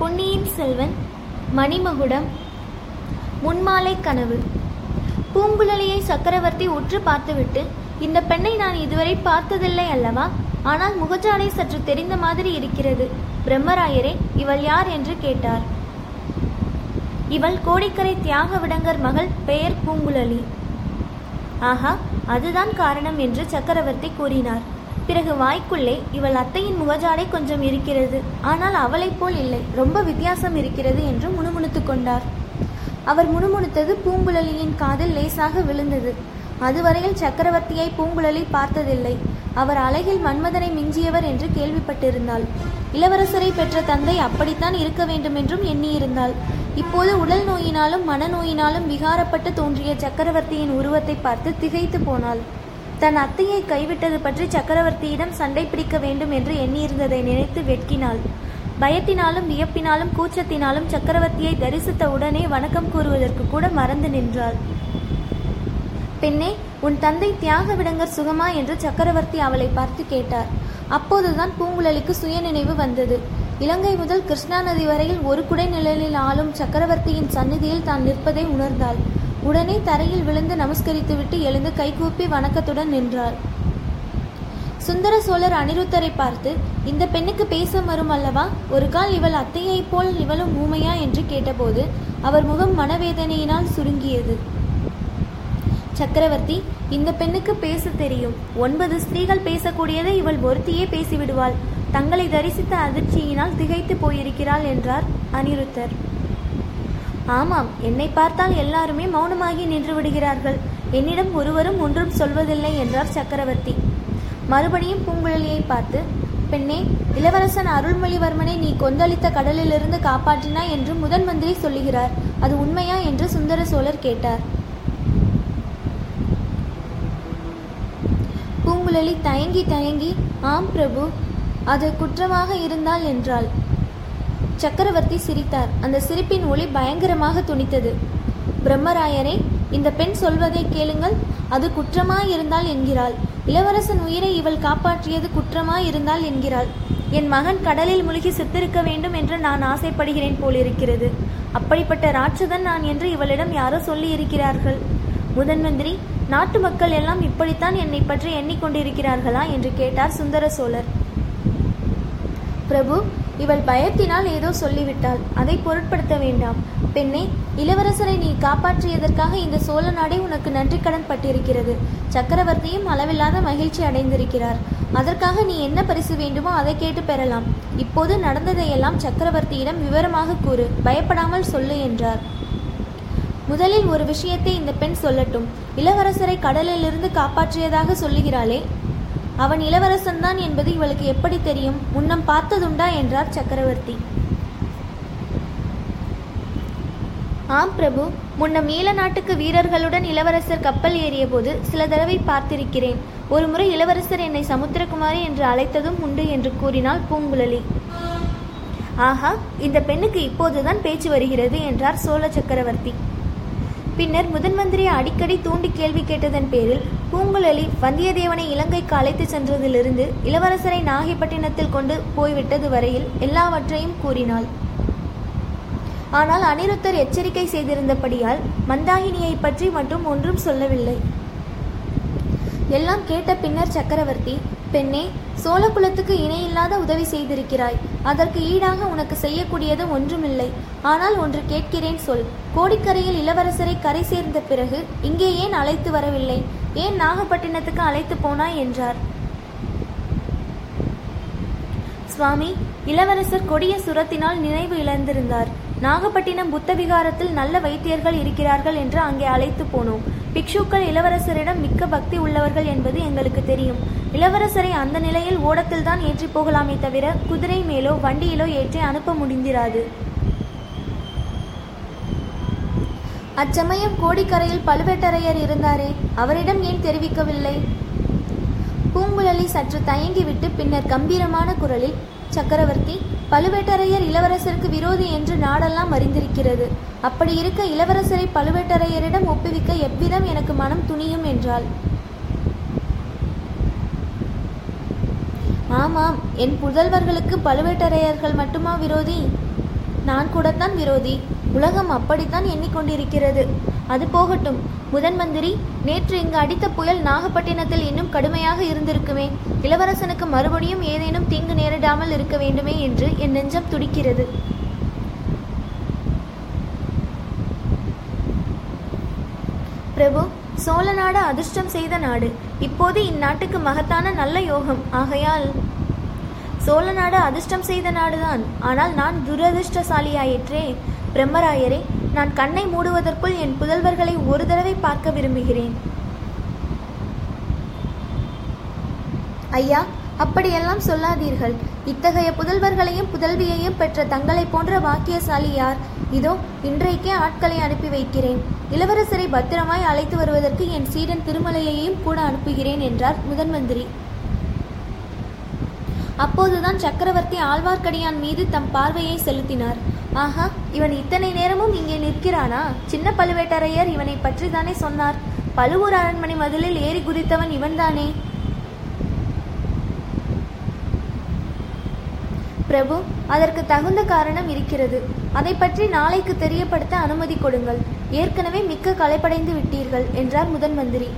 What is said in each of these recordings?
பொன்னியின் செல்வன் மணிமகுடம் முன்மாலை கனவு. பூங்குழலியை சக்கரவர்த்தி உற்று பார்த்துவிட்டு இந்த பெண்ணை நான் இதுவரை பார்த்ததில்லை அல்லவா? ஆனால் முகஜாடை சற்று தெரிந்த மாதிரி இருக்கிறது. பிரம்மராயரே இவள் யார் என்று கேட்டார். இவள் கோடிக்கரை தியாக விடங்கர் மகள் பெயர் பூங்குழலி. ஆஹா அதுதான் காரணம் என்று சக்கரவர்த்தி கூறினார். பிறகு வாய்க்குள்ளே இவள் அத்தையின் முகஜாடை கொஞ்சம் இருக்கிறது. ஆனால் அவளைப் போல் இல்லை. ரொம்ப வித்தியாசம் இருக்கிறது என்று முணுமுணுத்து கொண்டார். அவர் முணுமுணுத்தது பூங்குழலியின் காதில் லேசாக விழுந்தது. அதுவரையில் சக்கரவர்த்தியை பூங்குழலி பார்த்ததில்லை. அவர் அழகில் மன்மதனை மிஞ்சியவர் என்று கேள்விப்பட்டிருந்தாள். இளவரசரை பெற்ற தந்தை அப்படித்தான் இருக்க வேண்டும் என்றும் எண்ணியிருந்தாள். இப்போது உடல் நோயினாலும் மனநோயினாலும் விகாரப்பட்டு தோன்றிய சக்கரவர்த்தியின் உருவத்தை பார்த்து திகைத்து போனாள். தன் அத்தையை கைவிட்டது பற்றி சக்கரவர்த்தியிடம் சண்டை பிடிக்க வேண்டும் என்று எண்ணியிருந்ததை நினைத்து வெட்கினாள். பயத்தினாலும் வியப்பினாலும் கூச்சத்தினாலும் சக்கரவர்த்தியை தரிசித்த உடனே வணக்கம் கூறுவதற்கு கூட மறந்து நின்றாள். பெண்ணே உன் தந்தை தியாக விடங்கர் சுகமா? என்று சக்கரவர்த்தி அவளை பார்த்து கேட்டார். அப்போதுதான் பூங்குழலிக்கு சுயநினைவு வந்தது. இலங்கை முதல் கிருஷ்ணா நதி வரையில் ஒரு குடை நிழலில் ஆளும் சக்கரவர்த்தியின் சந்நிதியில் தான் நிற்பதை உணர்ந்தாள். உடனே தரையில் விழுந்து நமஸ்கரித்துவிட்டு எழுந்து கைகூப்பி வணக்கத்துடன் நின்றார் சுந்தர சோழர் அனிருத்தரை பார்த்து இந்த பெண்ணுக்கு பேச வரும் அல்லவா? ஒரு கால் இவள் அத்தையைப் போல் இவளும் ஊமையா? என்று கேட்டபோது அவர் முகம் மனவேதனையினால் சுருங்கியது. சக்கரவர்த்தி இந்த பெண்ணுக்கு பேச தெரியும். ஒன்பது ஸ்திரீகள் பேசக்கூடியதை இவள் ஒருத்தியே பேசிவிடுவாள். தங்களை தரிசித்த அதிர்ச்சியினால் திகைத்து போயிருக்கிறாள் என்றார் அனிருத்தர். ஆமாம் என்னை பார்த்தால் எல்லாருமே மௌனமாகி நின்று விடுகிறார்கள். என்னிடம் ஒருவரும் ஒன்றும் சொல்வதில்லை என்றார் சக்கரவர்த்தி. மறுபடியும் பூங்குழலியை பார்த்து பெண்ணே இளவரசன் அருள்மொழிவர்மனை நீ கொந்தளித்த கடலிலிருந்து காப்பாற்றினாய் என்று முதன் மந்திரி சொல்லுகிறார். அது உண்மையா? என்று சுந்தர சோழர் கேட்டார். பூங்குழலி தயங்கி தயங்கி ஆம் பிரபு அது குற்றமாக இருந்தால் என்றாள். சக்கரவர்த்தி சிரித்தார். அந்த சிரிப்பின் ஒளி பயங்கரமாக துணித்தது. பிரம்மராயரே இந்த பெண் சொல்வதை கேளுங்கள். அது குற்றமாயிருந்தால் என்கிறாள். இளவரசன் உயிரை இவள் காப்பாற்றியது குற்றமாயிருந்தால் என்கிறாள். என் மகன் கடலில் முழுகி செத்திருக்க வேண்டும் என்று நான் ஆசைப்படுகிறேன் போலிருக்கிறது. அப்படிப்பட்ட ராட்சதன் நான் என்று இவளிடம் யாரோ சொல்லி இருக்கிறார்கள் நாட்டு மக்கள் எல்லாம் இப்படித்தான் என்னை பற்றி எண்ணிக்கொண்டிருக்கிறார்களா? என்று கேட்டார் சுந்தர சோழர். பிரபு இவள் பயத்தினால் ஏதோ சொல்லிவிட்டாள். அதை பொருட்படுத்த வேண்டாம். பெண்ணே இளவரசரை நீ காப்பாற்றியதற்காக இந்த சோழ நாடே உனக்கு நன்றி கடன் பட்டிருக்கிறது. சக்கரவர்த்தியும் அளவில்லாத மகிழ்ச்சி அடைந்திருக்கிறார். அதற்காக நீ என்ன பரிசு வேண்டுமோ அதை கேட்டு பெறலாம். இப்போது நடந்ததையெல்லாம் சக்கரவர்த்தியிடம் விவரமாக கூறு. பயப்படாமல் சொல்லு என்றார். முதலில் ஒரு விஷயத்தை இந்த பெண் சொல்லட்டும். இளவரசரை கடலிலிருந்து காப்பாற்றியதாக சொல்லுகிறாளே அவன் இளவரசன்தான் என்பது இவளுக்கு எப்படி தெரியும்? முன்னம் பார்த்ததுண்டா? என்றார் சக்கரவர்த்தி. ஆம் பிரபு. முன்னம் ஈழ நாட்டுக்கு வீரர்களுடன் இளவரசர் கப்பல் ஏறிய போது சில தடவை பார்த்திருக்கிறேன். ஒருமுறை இளவரசர் என்னை சமுத்திரகுமாரி என்று அழைத்ததும் உண்டு என்று கூறினாள் பூங்குழலி. ஆஹா இந்த பெண்ணுக்கு இப்போதுதான் பேச்சு வருகிறது என்றார் சோழ சக்கரவர்த்தி. பின்னர் முதன்மந்திரியை அடிக்கடி தூண்டி கேள்வி கேட்டதன் பேரில் பூங்குழலி வந்தியத்தேவனை இலங்கைக்கு அழைத்து சென்றதிலிருந்து இளவரசரை நாகைப்பட்டினத்தில் கொண்டு போய்விட்டது வரையில் எல்லாவற்றையும் கூறினாள். ஆனால் அனிருத்தர் எச்சரிக்கை செய்திருந்தபடியால் மந்தாகினியை பற்றி மட்டும் ஒன்றும் சொல்லவில்லை. எல்லாம் கேட்ட பின்னர் சக்கரவர்த்தி பெண்ணே சோழகுலத்துக்கு இணையில்லாத உதவி செய்திருக்கிறாய். அதற்கு ஈடாக உனக்கு செய்யக்கூடியது ஒன்றுமில்லை. ஆனால் ஒன்று கேட்கிறேன் சொல். கோடிக்கரையில் இளவரசரை கரை சேர்ந்த பிறகு இங்கே ஏன் அழைத்து வரவில்லை? ஏன் நாகப்பட்டினத்துக்கு அழைத்து போனாய் என்றார். சுவாமி இளவரசர் கொடிய சுரத்தினால் நினைவு இழந்திருந்தார். நாகப்பட்டினம் புத்த விகாரத்தில் நல்ல வைத்தியர்கள் இருக்கிறார்கள் என்று அங்கே அழைத்து போனோம். பிக்ஷுக்கள் இளவரசரிடம் மிக்க பக்தி உள்ளவர்கள் என்பது எங்களுக்கு தெரியும். இளவரசரை அந்த நிலையில் ஓடத்தில் தான் ஏற்றி போகலாமே தவிர குதிரை மேலோ வண்டியிலோ ஏற்றி அனுப்ப முடிந்திராது. அச்சமயம் கோடிக்கரையில் பழுவேட்டரையர் இருந்தாரே அவரிடம் ஏன் தெரிவிக்கவில்லை? பூங்குழலி சற்று தயங்கிவிட்டு பின்னர் கம்பீரமான குரலில் சக்கரவர்த்தி பழுவேட்டரையர் இளவரசருக்கு விரோதி என்று நாடெல்லாம் அறிந்திருக்கிறது. அப்படி இருக்க இளவரசரை பழுவேட்டரையரிடம் ஒப்புவிக்க எவ்விதம் எனக்கு மனம் துணியும் என்றாள். ஆமாம் என் புதல்வர்களுக்கு பழுவேட்டரையர்கள் மட்டுமா விரோதி? நான் கூடத்தான் விரோதி. உலகம் அப்படித்தான் எண்ணிக்கொண்டிருக்கிறது. அது போகட்டும். முதன் மந்திரி நேற்று இங்கு அடித்த புயல் நாகப்பட்டினத்தில் இன்னும் கடுமையாக இருந்திருக்குமே. இளவரசனுக்கு மறுபடியும் ஏதேனும் தீங்கு நேரிடாமல் இருக்க வேண்டுமே என்று என் நெஞ்சம் துடிக்கிறது. பிரபு சோழ நாடு அதிர்ஷ்டம் செய்த நாடு. இப்போது இந்நாட்டுக்கு மகத்தான நல்ல யோகம். ஆகையால் சோழ நாடு அதிர்ஷ்டம் செய்த நாடுதான். ஆனால் நான் துரதிர்ஷ்டசாலியாயிற்றே. பிரம்மராயரே நான் கண்ணை மூடுவதற்குள் என் புதல்வர்களை ஒரு தடவை பார்க்க விரும்புகிறேன். ஐயா அப்படியெல்லாம் சொல்லாதீர்கள். இத்தகைய புதல்வர்களையும் புதல்வியையும் பெற்ற தங்களைப் போன்ற பாக்கியசாலி யார்? இதோ இன்றைக்கே ஆட்களை அனுப்பி வைக்கிறேன். இளவரசரை பத்திரமாய் அழைத்து வருவதற்கு என் சீடன் திருமலையையும் கூட அனுப்புகிறேன் என்றார் முதன்மந்திரி. அப்போதுதான் சக்கரவர்த்தி ஆழ்வார்க்கடியான் மீது தம் பார்வையை செலுத்தினார். ஆஹா இவன் இத்தனை நேரமும் இங்கே நிற்கிறானா? சின்ன பழுவேட்டரையர் இவனை பற்றி தானே சொன்னார். பழுவூர் அரண்மனை மதிலில் ஏறி குதித்தவன் இவன்தானே? பிரபு அதற்கு தகுந்த காரணம் இருக்கிறது. அதை பற்றி நாளைக்கு தெரியப்படுத்த அனுமதி கொடுங்கள். ஏற்கனவே மிக்க களைப்படைந்து விட்டீர்கள் என்றார் முதன் மந்திரி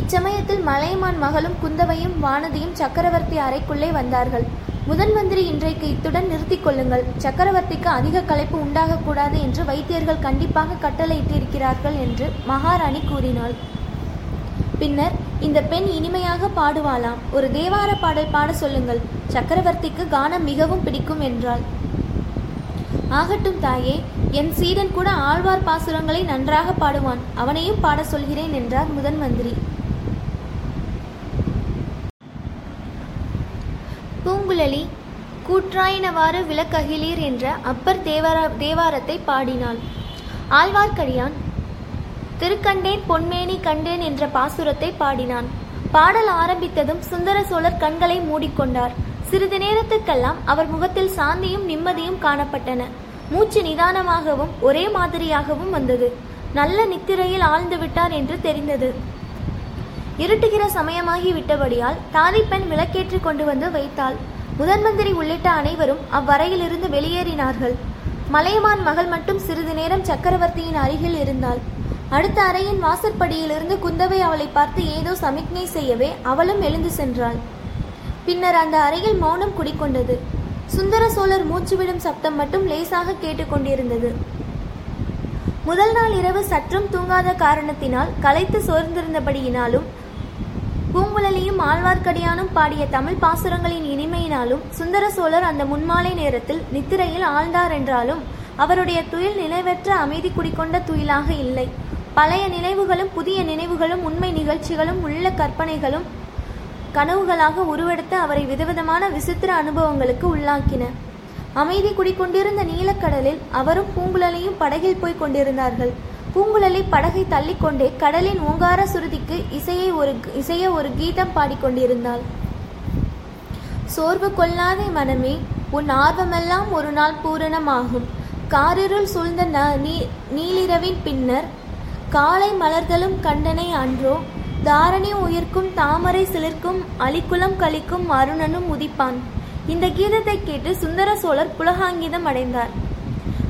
இச்சமயத்தில் மலையமான் மகளும் குந்தவையும் வானதியும் சக்கரவர்த்தி அறைக்குள்ளே வந்தார்கள். முதன் மந்திரி இன்றைக்கு இத்துடன் நிறுத்திக் கொள்ளுங்கள். சக்கரவர்த்திக்கு அதிக களைப்பு உண்டாகக்கூடாது என்று வைத்தியர்கள் கண்டிப்பாக கட்டளையிட்டிருக்கிறார்கள் என்று மகாராணி கூறினாள். பின்னர் இந்த பெண் இனிமையாக பாடுவாளாம். ஒரு தேவார பாடல் பாட சொல்லுங்கள். சக்கரவர்த்திக்கு கானம் மிகவும் பிடிக்கும் என்றாள். ஆகட்டும் தாயே என் சீடன் கூட ஆழ்வார் பாசுரங்களை நன்றாக பாடுவான். அவனையும் பாட சொல்கிறேன் என்றார் முதன் மந்திரி. பூங்குழலி கூற்றாயினவாறு விளக்ககிலீர் என்ற அப்பர் தேவார தேவாரத்தை பாடினாள். ஆழ்வார்க்கடியான் திருக்கண்டேன் பொன்மேனி கண்டேன் என்ற பாசுரத்தை பாடினான். பாடல் ஆரம்பித்ததும் சுந்தர சோழர் கண்களை மூடிக்கொண்டார். சிறிது நேரத்துக்கெல்லாம் அவர் முகத்தில் சாந்தியும் நிம்மதியும் காணப்பட்டன. மூச்சு நிதானமாகவும் ஒரே மாதிரியாகவும் வந்தது. நல்ல நித்திரையில் ஆழ்ந்து விட்டார் என்று தெரிந்தது. இருட்டுகிற சமயமாகி விட்டபடியால் தாதிப்பெண் விளக்கேற்றி கொண்டு வந்து வைத்தாள். முதன்மந்திரி உள்ளிட்ட அனைவரும் அவ்வறையிலிருந்து வெளியேறினார்கள். மலையமான் மகள் மட்டும் சிறிது நேரம் சக்கரவர்த்தியின் அருகில் இருந்தாள். அடுத்த அறையின் வாசற்படியிலிருந்து குந்தவை அவளை பார்த்து ஏதோ சமிக்ஞை செய்யவே அவளும் எழுந்து சென்றாள். பின்னர் அந்த அறையில் மௌனம் குடிக்கொண்டது. சுந்தர சோழர் மூச்சுவிடும் சப்தம் மட்டும் லேசாக கேட்டுக்கொண்டிருந்தது முதல் நாள் இரவு சற்றும் தூங்காத காரணத்தினால் களைத்து சோர்ந்திருந்தபடியினாலும் பூங்குழலியும் ஆழ்வார்க்கடியானும் பாடிய தமிழ் பாசுரங்களின் இனிமையினாலும் சுந்தர சோழர் அந்த முன்மாலை நேரத்தில் நித்திரையில் ஆழ்ந்தார் என்றாலும் அவருடைய துயில் நிலைவற்ற அமைதி குடிக்கொண்ட துயிலாக இல்லை. பழைய நினைவுகளும் புதிய நினைவுகளும் உண்மை நிகழ்ச்சிகளும் உள்ள கற்பனைகளும் கனவுகளாக உருவெடுத்து அவரை விதவிதமான விசித்திர அனுபவங்களுக்கு உள்ளாக்கின. அமைதி குடிக்கொண்டிருந்த நீலக்கடலில் அவரும் பூங்குழலியும் படகில் போய் கொண்டிருந்தார்கள். பூங்குழலி படகை தள்ளிக்கொண்டே கடலின் ஓங்கார சுருதிக்கு இசையை ஒரு இசைய ஒரு கீதம் பாடிக்கொண்டிருந்தாள் சோர்வு கொள்ளாதே மனமே உன் ஆர்வமெல்லாம் ஒரு நாள் பூரணமாகும். காரிருள் சூழ்ந்த ந- நீ- நீலிரவின் பின்னர் காலை மலர்தலும் கண்டனை அன்றோ. தாரணி உயிர்க்கும் தாமரை சிலிர்க்கும் அலிக்குலம் கழிக்கும் அருணனும் உதிப்பான். இந்த கீதத்தை கேட்டு சுந்தர சோழர் புலகாங்கிதம் அடைந்தார்.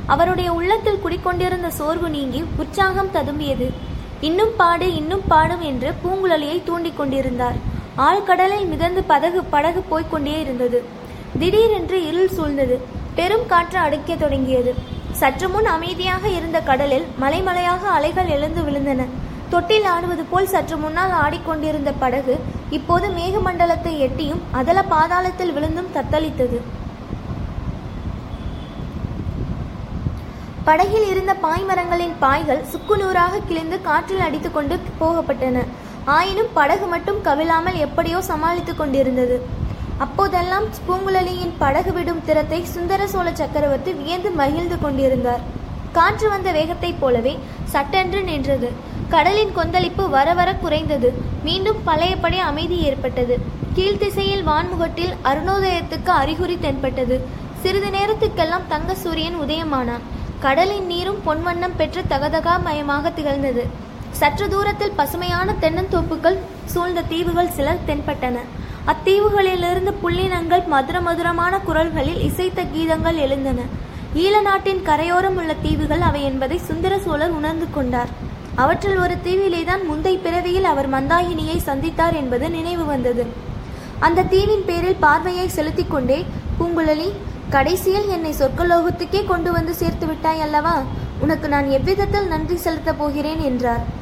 அவருடைய உள்ளத்தில் குடிக்கொண்டிருந்த சோர்வு நீங்கி உற்சாகம் ததும்பியது. இன்னும் பாடு இன்னும் பாடும் என்று பூங்குழலியை தூண்டிக் கொண்டிருந்தார். ஆழ்கடலில் மிதந்து படகு படகு போய்க் கொண்டே இருந்தது. திடீரென்று இருள் சூழ்ந்தது. பெரும் காற்று அடிக்கத் தொடங்கியது. சற்று முன் அமைதியாக இருந்த கடலில் மலைமலையாக அலைகள் எழுந்து விழுந்தன. தொட்டில் ஆடுவது போல் சற்று முன்னால் ஆடிக்கொண்டிருந்த படகு இப்போது மேகமண்டலத்தை எட்டியும் அதல பாதாளத்தில் விழுந்தும் தத்தளித்தது. படகில் இருந்த பாய்மரங்களின் பாய்கள் சுக்குநூறாக கிழிந்து காற்றில் அடித்துக்கொண்டு போகப்பட்டன. ஆயினும் படகு மட்டும் கவிழாமல் எப்படியோ சமாளித்துக் கொண்டிருந்தது. அப்போதெல்லாம் பூங்குழலியின் படகு விடும் திறத்தை சுந்தர சோழ சக்கரவர்த்தி வியந்து மகிழ்ந்து கொண்டிருந்தார். காற்று வந்த வேகத்தைப் போலவே சட்டென்று நின்றது. கடலின் கொந்தளிப்பு வர வர குறைந்தது. மீண்டும் பழையபடி அமைதி ஏற்பட்டது. கீழ்த்திசையில் வான்முகட்டில் அருணோதயத்துக்கு அறிகுறி தென்பட்டது. சிறிது நேரத்துக்கெல்லாம் தங்க சூரியன் உதயமானான். கடலின் நீரும் பொன்வண்ணம் பெற்று தகதகா மயமாக திகழ்ந்தது. சற்று தூரத்தில் பசுமையான தென்னந்தோப்புகள் சூழ்ந்த தீவுகள் சில தென்பட்டன. அத்தீவுகளிலிருந்து புள்ளினங்கள் மதுர மதுரமான குரல்களில் இசைத்த கீதங்கள் எழுந்தன. ஈழ நாட்டின் கரையோரம் உள்ள தீவுகள் அவை என்பதை சுந்தர சோழர் உணர்ந்து கொண்டார். அவற்றில் ஒரு தீவிலேதான் முந்தை பிறவியில் அவர் மந்தாகினியை சந்தித்தார் என்பது நினைவு வந்தது. அந்த தீவின் பேரில் பார்வையை செலுத்திக் கொண்டே பூங்குழலி கடைசியில் என்னை சொர்க்கலோகத்துக்கே கொண்டு வந்து சேர்த்து விட்டாய் அல்லவா? உனக்கு நான் எவ்விதத்தில் நன்றி செலுத்தப் போகிறேன் என்றார்.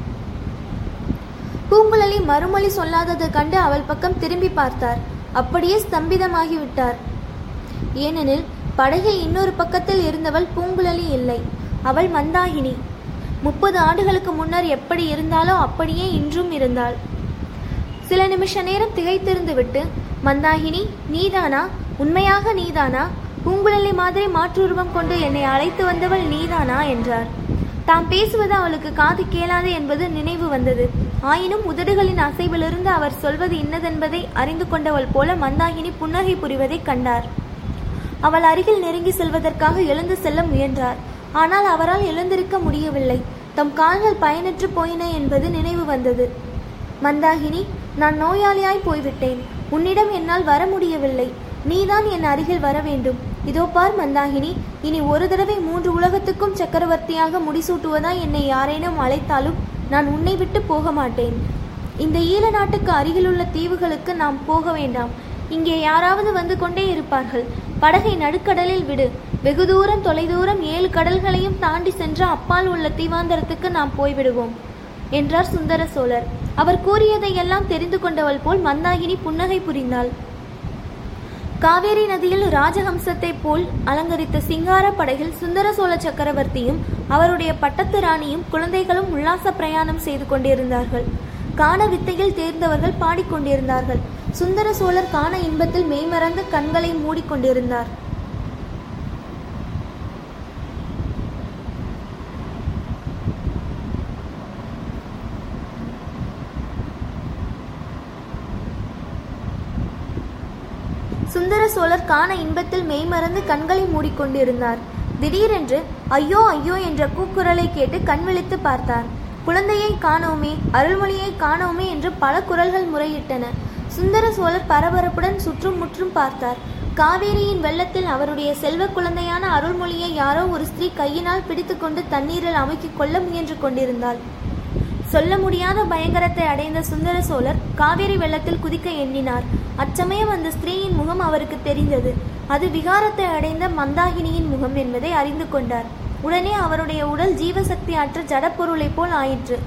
பூங்குழலி மறுமொழி சொல்லாததை கண்டு அவள் பக்கம் திரும்பி பார்த்தார். அப்படியே ஸ்தம்பிதமாகிவிட்டார். ஏனெனில் படகில் இன்னொரு பக்கத்தில் இருந்தவள் பூங்குழலி இல்லை. அவள் மந்தாகினி. முப்பது ஆண்டுகளுக்கு முன்னர் எப்படி இருந்தாலோ அப்படியே இன்றும் இருந்தாள். சில நிமிஷ நேரம் திகைத்திருந்து விட்டு மந்தாகினி நீதானா? உண்மையாக நீதானா? பூங்குழலி மாதிரி மாற்றுருவம் கொண்டு என்னை அழைத்து வந்தவள் நீதானா? என்றார். தாம் பேசுவது அவளுக்கு காது கேளாது என்பது நினைவு வந்தது. ஆயினும் உதடுகளின் அசைவிலிருந்து அவர் சொல்வது இன்னதென்பதை அறிந்து கொண்டவள் போல மந்தாகினி புன்னகை புரிவதைக் கண்டார். அவள் அருகில் நெருங்கி செல்வதற்காக எழுந்து செல்ல முயன்றார். ஆனால் அவரால் எழுந்திருக்க முடியவில்லை. தம் கால்கள் பயனற்று போயின என்பது நினைவு வந்தது. மந்தாகினி நான் நோயாளியாய் போய்விட்டேன். உன்னிடம் என்னால் வர முடியவில்லை. நீதான் என் அருகில் வர வேண்டும். இதோ பார் மந்தாகினி இனி ஒரு தடவை மூன்று உலகத்துக்கும் சக்கரவர்த்தியாக முடிசூட்டுவதா என்னை யாரேனும் அழைத்தாலும் நான் உன்னை விட்டு போக மாட்டேன். இந்த ஈழ நாட்டுக்கு அருகிலுள்ள தீவுகளுக்கு நாம் போக வேண்டாம். இங்கே யாராவது வந்து கொண்டே இருப்பார்கள். படகை நடுக்கடலில் விடு. வெகு தூரம் தொலைதூரம் ஏழு கடல்களையும் தாண்டி சென்ற அப்பால் உள்ள தீவாந்தரத்துக்கு நாம் போய்விடுவோம் என்றார் சுந்தர சோழர். அவர் கூறியதையெல்லாம் தெரிந்து கொண்டவள் போல் மந்தாகினி புன்னகை புரிந்தாள். காவேரி நதியில் ராஜஹம்சத்தை போல் அலங்கரித்த சிங்கார படகில் சுந்தர சோழ சக்கரவர்த்தியும் அவருடைய பட்டத்து ராணியும் குழந்தைகளும் உல்லாச பிரயாணம் செய்து கொண்டிருந்தார்கள். காண வித்தையில் தேர்ந்தவர்கள் பாடிக்கொண்டிருந்தார்கள். சுந்தர சோழர் காண இன்பத்தில் மெய்மறந்து கண்களை மூடிக்கொண்டிருந்தார். சுந்தர சோழர் காண இன்பத்தில் மெய்மறந்து கண்களை மூடிக்கொண்டிருந்தார். திடீரென்று ஐயோ ஐயோ என்ற கூக்குரலை கேட்டு கண் விழித்து பார்த்தார். குழந்தையை காணோமே அருள்மொழியை காணோமே என்று பல குரல்கள் முறையிட்டன. சுந்தர சோழர் பரபரப்புடன் சுற்றும் முற்றும் பார்த்தார். காவேரியின் வெள்ளத்தில் அவருடைய செல்வ குழந்தையான அருள்மொழியை யாரோ ஒரு ஸ்திரீ கையினால் பிடித்துக்கொண்டு தண்ணீரில் அமுக்கிக் கொள்ள முயன்று கொண்டிருந்தாள். சொல்ல முடியாத பயங்கரத்தை அடைந்த சுந்தர சோழர் காவேரி வெள்ளத்தில் குதிக்க எண்ணினார். அச்சமயம் அந்த ஸ்திரீயின் முகம் அவருக்கு தெரிந்தது. அது விகாரத்தை அடைந்த மந்தாகினியின் முகம் என்பதை அறிந்து கொண்டார். உடனே அவருடைய உடல் ஜீவசக்தி அற்ற ஜடப்பொருளைப் போல் ஆயிற்று.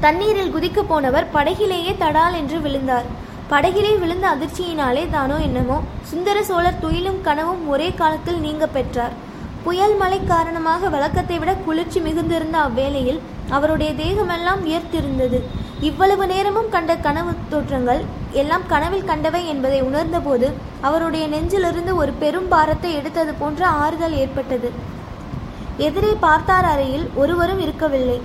தண்ணீரில் குதிக்க போனவர் படகிலேயே தடால் என்று விழுந்தார். படகிலே விழுந்த அதிர்ச்சியினாலே தானோ என்னமோ. சுந்தர சோழர் துயிலும் கனவும் ஒரே காலத்தில் நீங்க பெற்றார். புயல் மழை காரணமாக வழக்கத்தை விட குளிர்ச்சி மிகுந்திருந்த அவ்வேளையில் அவருடைய தேகமெல்லாம் உயர்த்திருந்தது. இவ்வளவு நேரமும் கண்ட கனவு தோற்றங்கள் எல்லாம் கனவில் கண்டவை என்பதை உணர்ந்தபோது அவருடைய நெஞ்சிலிருந்து ஒரு பெரும் பாரத்தை எடுத்தது போன்ற ஆறுதல் ஏற்பட்டது. எதிரே பார்த்தார் அறையில் ஒருவரும் இருக்கவில்லை.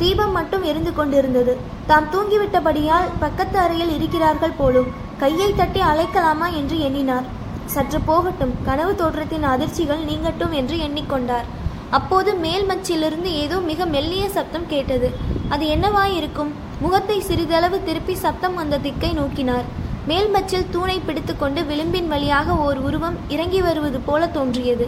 தீபம் மட்டும் எரிந்து கொண்டிருந்தது. தாம் தூங்கிவிட்டபடியால் பக்கத்து அறையில் இருக்கிறார்கள் போலும் கையை தட்டி அழைக்கலாமா என்று எண்ணினார். சற்று போகட்டும். கனவு தோற்றத்தின் அதிர்ச்சிகள் நீங்கட்டும் என்று எண்ணிக்கொண்டார். அப்போது மேல் மச்சிலிருந்து ஏதோ மிக மெல்லிய சப்தம் கேட்டது. அது என்னவாயிருக்கும்? முகத்தை சிறிதளவு திருப்பி சப்தம் வந்த திக்கை நோக்கினார். மேல் மச்சில் தூணை பிடித்துக்கொண்டு விளிம்பின் வழியாக ஓர் உருவம் இறங்கி வருவது போல தோன்றியது.